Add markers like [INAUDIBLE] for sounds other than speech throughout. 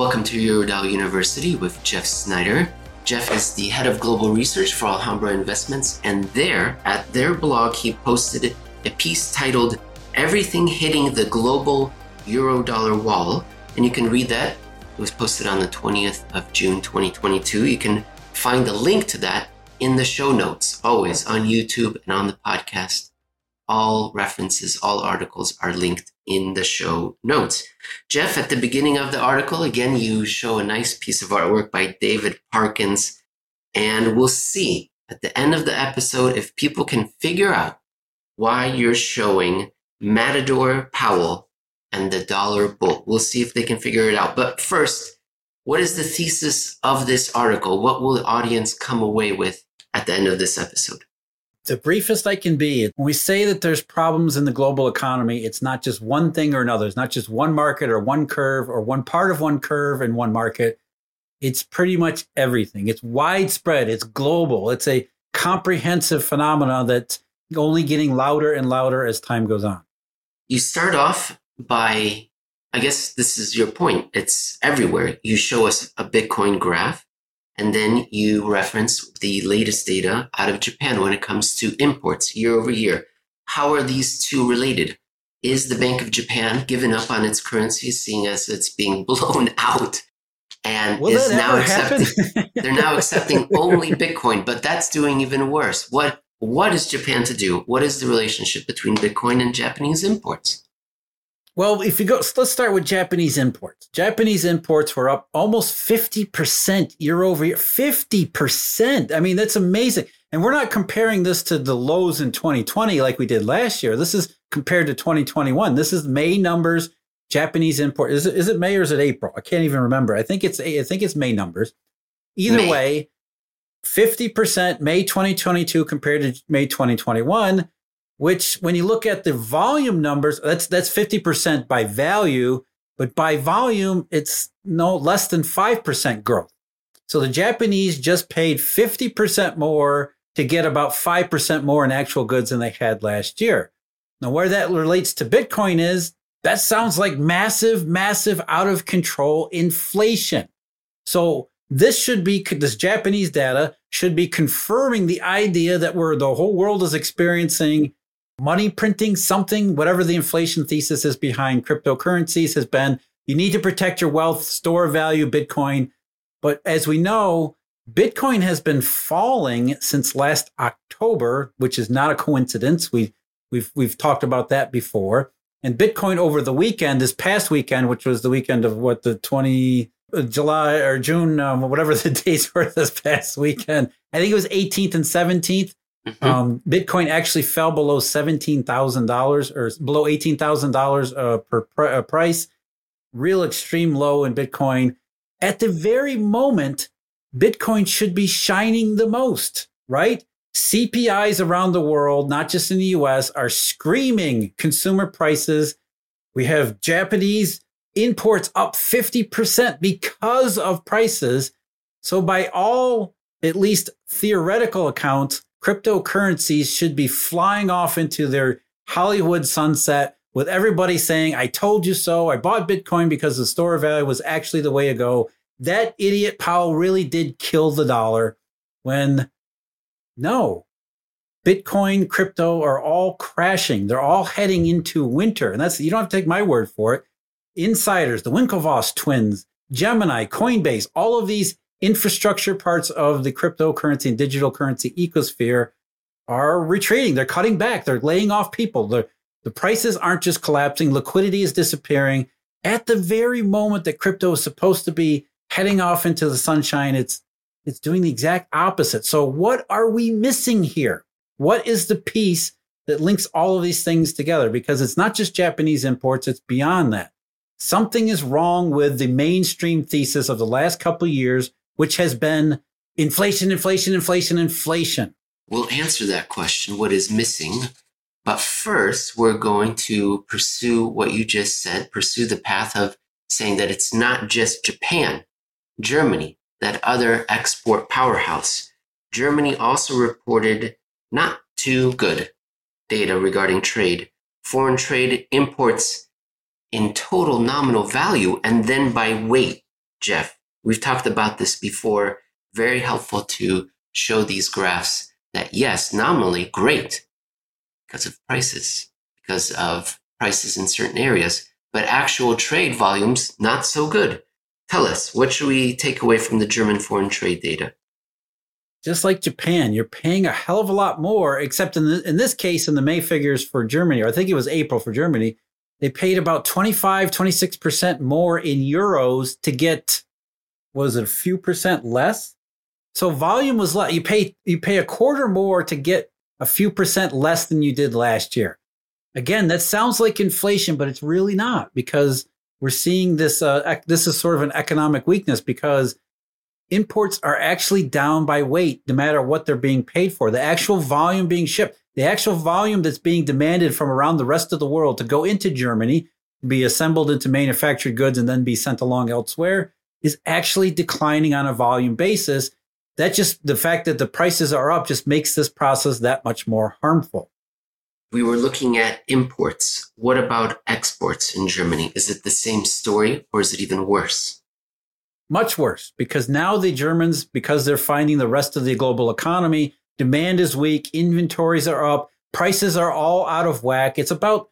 Welcome to Eurodollar University with Jeff Snider. Jeff is the head of global research for Alhambra Investments, and there, at their blog, he posted a piece titled Everything Hitting the Global Eurodollar Wall. And you can read that. It was posted on the 20th of June 2022. You can find the link to that in the show notes, always on YouTube and on the podcast. All references, all articles are linked in the show notes. Jeff, at the beginning of the article, again, you show a nice piece of artwork by David Parkins, and we'll see at the end of the episode if people can figure out why you're showing Matador Powell and the dollar bull. We'll see if they can figure it out. But first, what is the thesis of this article? What will the audience come away with at the end of this episode? The briefest I can be. When we say that there's problems in the global economy, it's not just one thing or another. It's not just one market or one curve or one part of one curve in one market. It's pretty much everything. It's widespread. It's global. It's a comprehensive phenomenon that's only getting louder and louder as time goes on. You start off by, I guess this is your point. It's everywhere. You show us a Bitcoin graph and then you reference the latest data out of Japan when it comes to imports year over year. How are these two related? Is the Bank of Japan given up on its currency, seeing as it's being [LAUGHS] blown out? And Will is now accepting they're now [LAUGHS] accepting only Bitcoin, but that's doing even worse. What what is Japan to do? What is the relationship between Bitcoin and Japanese imports? Well, if you go, let's start with Japanese imports. Japanese imports were up almost 50% year over year. 50%. I mean, that's amazing. And we're not comparing this to the lows in 2020 like we did last year. This is compared to 2021. This is May numbers, Japanese import. Is it, is it May or is it April? I can't even remember. I think it's, I think it's May numbers. Either May. way, 50% May 2022 compared to May 2021 which when you look at the volume numbers, that's that's 50% by value, but by volume, it's no less than 5% growth. So the Japanese just paid 50% more to get about 5% more in actual goods than they had last year. Now, where that relates to Bitcoin is that sounds like massive, massive out of control inflation. So this should be, this Japanese data should be confirming the idea that we're, the whole world is experiencing money printing something, whatever the inflation thesis is behind cryptocurrencies has been. You need to protect your wealth, store value, Bitcoin. But as we know, Bitcoin has been falling since last October, which is not a coincidence. We we've we've talked about that before. And Bitcoin over the weekend, this past weekend, which was the weekend of what the 20 uh, July or June, um, whatever [LAUGHS] the dates were this past weekend. I think it was 18th and 17th. Mm-hmm. Um, Bitcoin actually fell below seventeen thousand dollars or below eighteen thousand uh, dollars per pr- uh, price. Real extreme low in Bitcoin. At the very moment, Bitcoin should be shining the most, right? CPIs around the world, not just in the US, are screaming consumer prices. We have Japanese imports up 50% because of prices. So, by all, at least theoretical accounts, cryptocurrencies should be flying off into their Hollywood sunset with everybody saying, I told you so. I bought Bitcoin because the store value was actually the way to go. That idiot Powell really did kill the dollar when no, Bitcoin, crypto are all crashing. They're all heading into winter. And that's, you don't have to take my word for it. Insiders, the Winklevoss twins, Gemini, Coinbase, all of these infrastructure parts of the cryptocurrency and digital currency ecosphere are retreating. They're cutting back. They're laying off people. The, the prices aren't just collapsing. Liquidity is disappearing. At the very moment that crypto is supposed to be heading off into the sunshine, it's it's doing the exact opposite. So what are we missing here? What is the piece that links all of these things together? Because it's not just Japanese imports, it's beyond that. Something is wrong with the mainstream thesis of the last couple of years which has been inflation, inflation, inflation, inflation? We'll answer that question what is missing? But first, we're going to pursue what you just said, pursue the path of saying that it's not just Japan, Germany, that other export powerhouse. Germany also reported not too good data regarding trade. Foreign trade imports in total nominal value and then by weight Jeff, we've talked about this before. Very helpful to show these graphs that yes, nominally great because of prices, because of prices in certain areas, but actual trade volumes not so good. Tell us, what should we take away from the German foreign trade data? Just like Japan, you're paying a hell of a lot more, except in, the, in this case, in the May figures for Germany, or I think it was April for Germany, they paid about 25, 26% more in euros to get, was it a few percent less? So volume was less. You pay, you pay a quarter more to get a few percent less than you did last year. Again, that sounds like inflation, but it's really not because we're seeing this. Uh, this is sort of an economic weakness because imports are actually down by weight, no matter what they're being paid for. The actual volume being shipped, the actual volume that's being demanded from around the rest of the world to go into Germany, be assembled into manufactured goods, and then be sent along elsewhere, is actually declining on a volume basis. That just the fact that the prices are up just makes this process that much more harmful. We were looking at imports. What about exports in Germany? Is it the same story or is it even worse? Much worse because now the Germans, because they're finding the rest of the global economy, demand is weak, inventories are up, prices are all out of whack. It's about,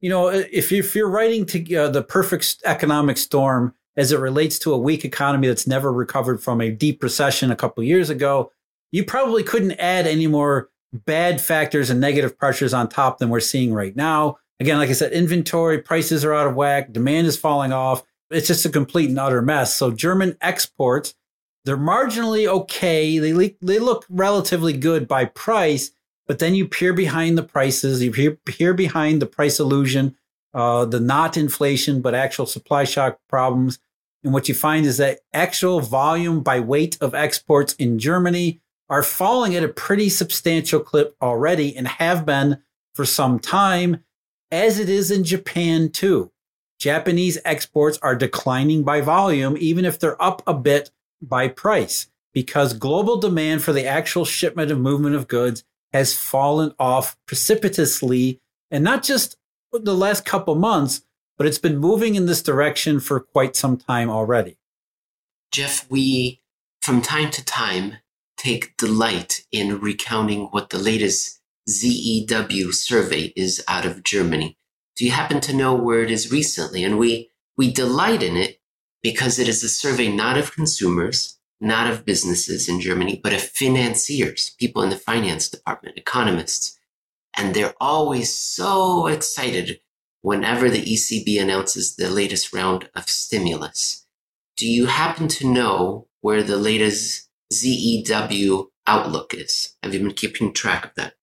you know, if, if you're writing to uh, the perfect economic storm as it relates to a weak economy that's never recovered from a deep recession a couple years ago, you probably couldn't add any more bad factors and negative pressures on top than we're seeing right now. Again, like I said, inventory prices are out of whack, demand is falling off. It's just a complete and utter mess. So German exports, they're marginally okay. They le- they look relatively good by price, but then you peer behind the prices, you peer, peer behind the price illusion, uh, the not inflation but actual supply shock problems. And what you find is that actual volume by weight of exports in Germany are falling at a pretty substantial clip already and have been for some time, as it is in Japan too. Japanese exports are declining by volume, even if they're up a bit by price, because global demand for the actual shipment and movement of goods has fallen off precipitously. And not just the last couple months, but it's been moving in this direction for quite some time already. Jeff, we from time to time take delight in recounting what the latest ZEW survey is out of Germany. Do you happen to know where it is recently? And we, we delight in it because it is a survey not of consumers, not of businesses in Germany, but of financiers, people in the finance department, economists. And they're always so excited whenever the ECB announces the latest round of stimulus. Do you happen to know where the latest ZEW outlook is. Have you been keeping track of that?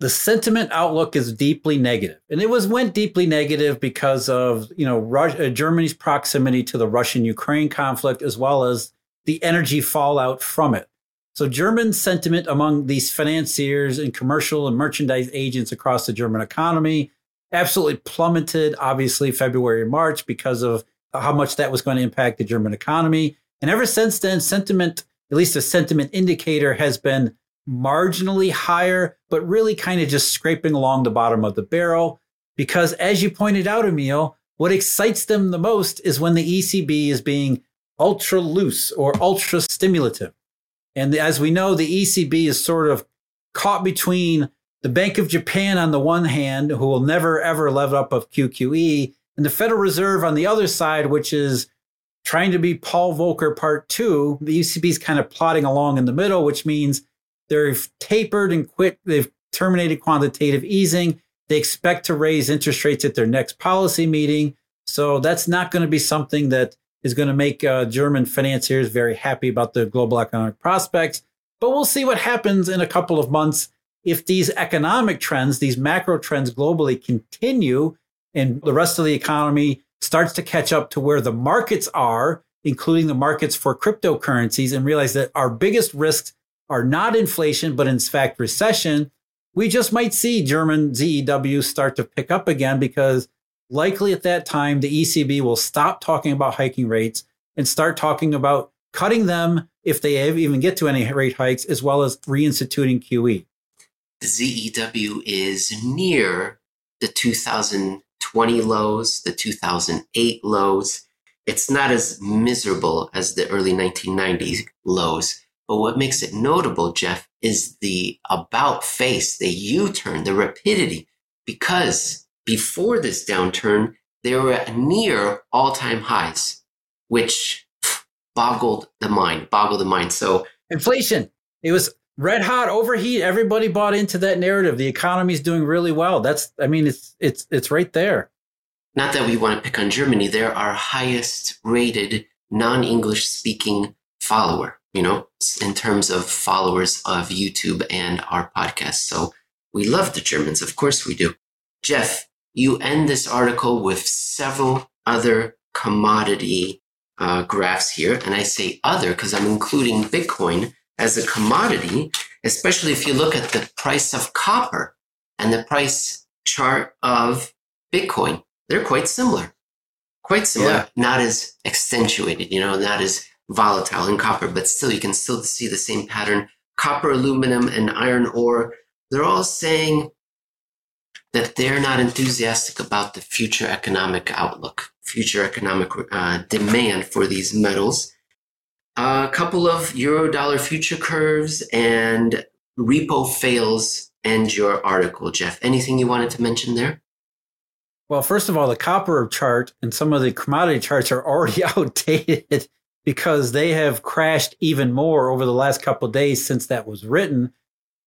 The sentiment outlook is deeply negative, and it was went deeply negative because of you know uh, Germany's proximity to the Russian-Ukraine conflict, as well as the energy fallout from it. So German sentiment among these financiers and commercial and merchandise agents across the German economy absolutely plummeted, obviously February and March because of how much that was going to impact the German economy. And ever since then, sentiment at least a sentiment indicator has been marginally higher, but really kind of just scraping along the bottom of the barrel. Because as you pointed out, Emil, what excites them the most is when the ECB is being ultra loose or ultra stimulative. And as we know, the ECB is sort of caught between the Bank of Japan on the one hand, who will never ever level up of QQE, and the Federal Reserve on the other side, which is trying to be Paul Volcker part two. The ECB is kind of plodding along in the middle, which means they've tapered and quit. They've terminated quantitative easing. They expect to raise interest rates at their next policy meeting. So that's not going to be something that is going to make uh, German financiers very happy about the global economic prospects. But we'll see what happens in a couple of months if these economic trends, these macro trends globally continue and the rest of the economy starts to catch up to where the markets are, including the markets for cryptocurrencies, and realize that our biggest risks are not inflation, but in fact recession, we just might see German ZEW start to pick up again because likely at that time, the ECB will stop talking about hiking rates and start talking about cutting them if they even get to any rate hikes, as well as reinstituting QE. The ZEW is near the 2020 lows, the 2008 lows. It's not as miserable as the early 1990s lows. But what makes it notable, Jeff, is the about face, the U turn, the rapidity, because before this downturn, they were near all time highs, which boggled the mind, boggled the mind. So inflation, it was red hot overheat. Everybody bought into that narrative. The economy's doing really well. That's, I mean, it's, it's, it's right there. Not that we want to pick on Germany. They're our highest rated non English speaking follower you know, in terms of followers of YouTube and our podcast. So we love the Germans. Of course we do. Jeff, you end this article with several other commodity uh, graphs here. And I say other because I'm including Bitcoin as a commodity, especially if you look at the price of copper and the price chart of Bitcoin. They're quite similar. Quite similar, yeah. not as accentuated, you know, not as volatile in copper, but still you can still see the same pattern. Copper, aluminum, and iron ore, they're all saying that they're not enthusiastic about the future economic outlook, future economic uh, demand for these metals. A couple of euro dollar future curves and repo fails end your article, Jeff. Anything you wanted to mention there? Well, first of all, the copper chart and some of the commodity charts are already [LAUGHS] outdated because they have crashed even more over the last couple days since that was written.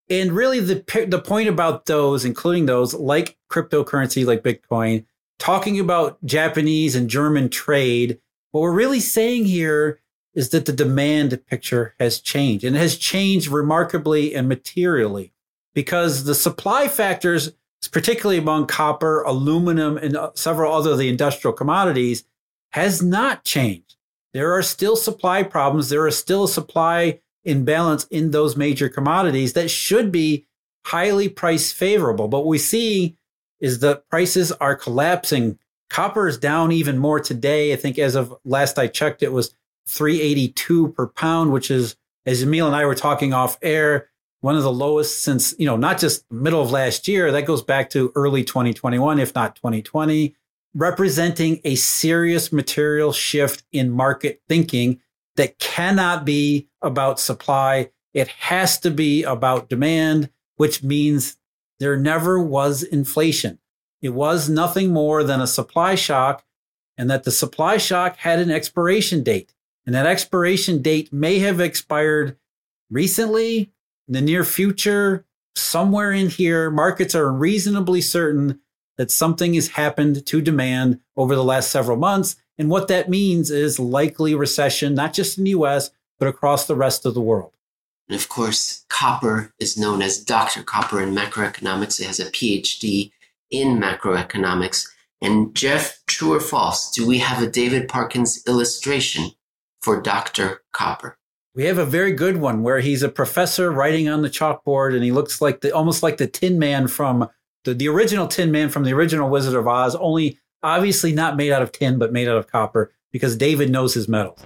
And really, the the point about those, including those like cryptocurrency, like Bitcoin, talking about Japanese and German trade, what we're really saying here is that the demand picture has changed and it has changed remarkably and materially because the supply factors, particularly among copper, aluminum, and uh, several other of the industrial commodities, has not changed. There are still supply problems. There is still a supply imbalance in those major commodities that should be highly price favorable. But what we see is that prices are collapsing. Copper is down even more today. I think as of last I checked, it was 382 per pound, which is, as Emil and I were talking off air, one of the lowest since, you know, not just middle of last year, that goes back to early 2021, if not 2020 representing a serious material shift in market thinking that cannot be about supply. It has to be about demand, which means there never was inflation. It was nothing more than a supply shock, and that the supply shock had an expiration date. And that expiration date may have expired recently, in the near future, somewhere in here. Markets are reasonably certain that something has happened to demand over the last several months. And what that means is likely recession, not just in the US, but across the rest of the world. And of course, Copper is known as Dr. Copper in macroeconomics. He has a PhD in macroeconomics. And Jeff, true or false, do we have a David Parkins illustration for Dr. Copper? We have a very good one where he's a professor writing on the chalkboard and he looks like the almost like the tin man from the, the original Tin Man from the original Wizard of Oz, only obviously not made out of tin, but made out of copper because David knows his metals.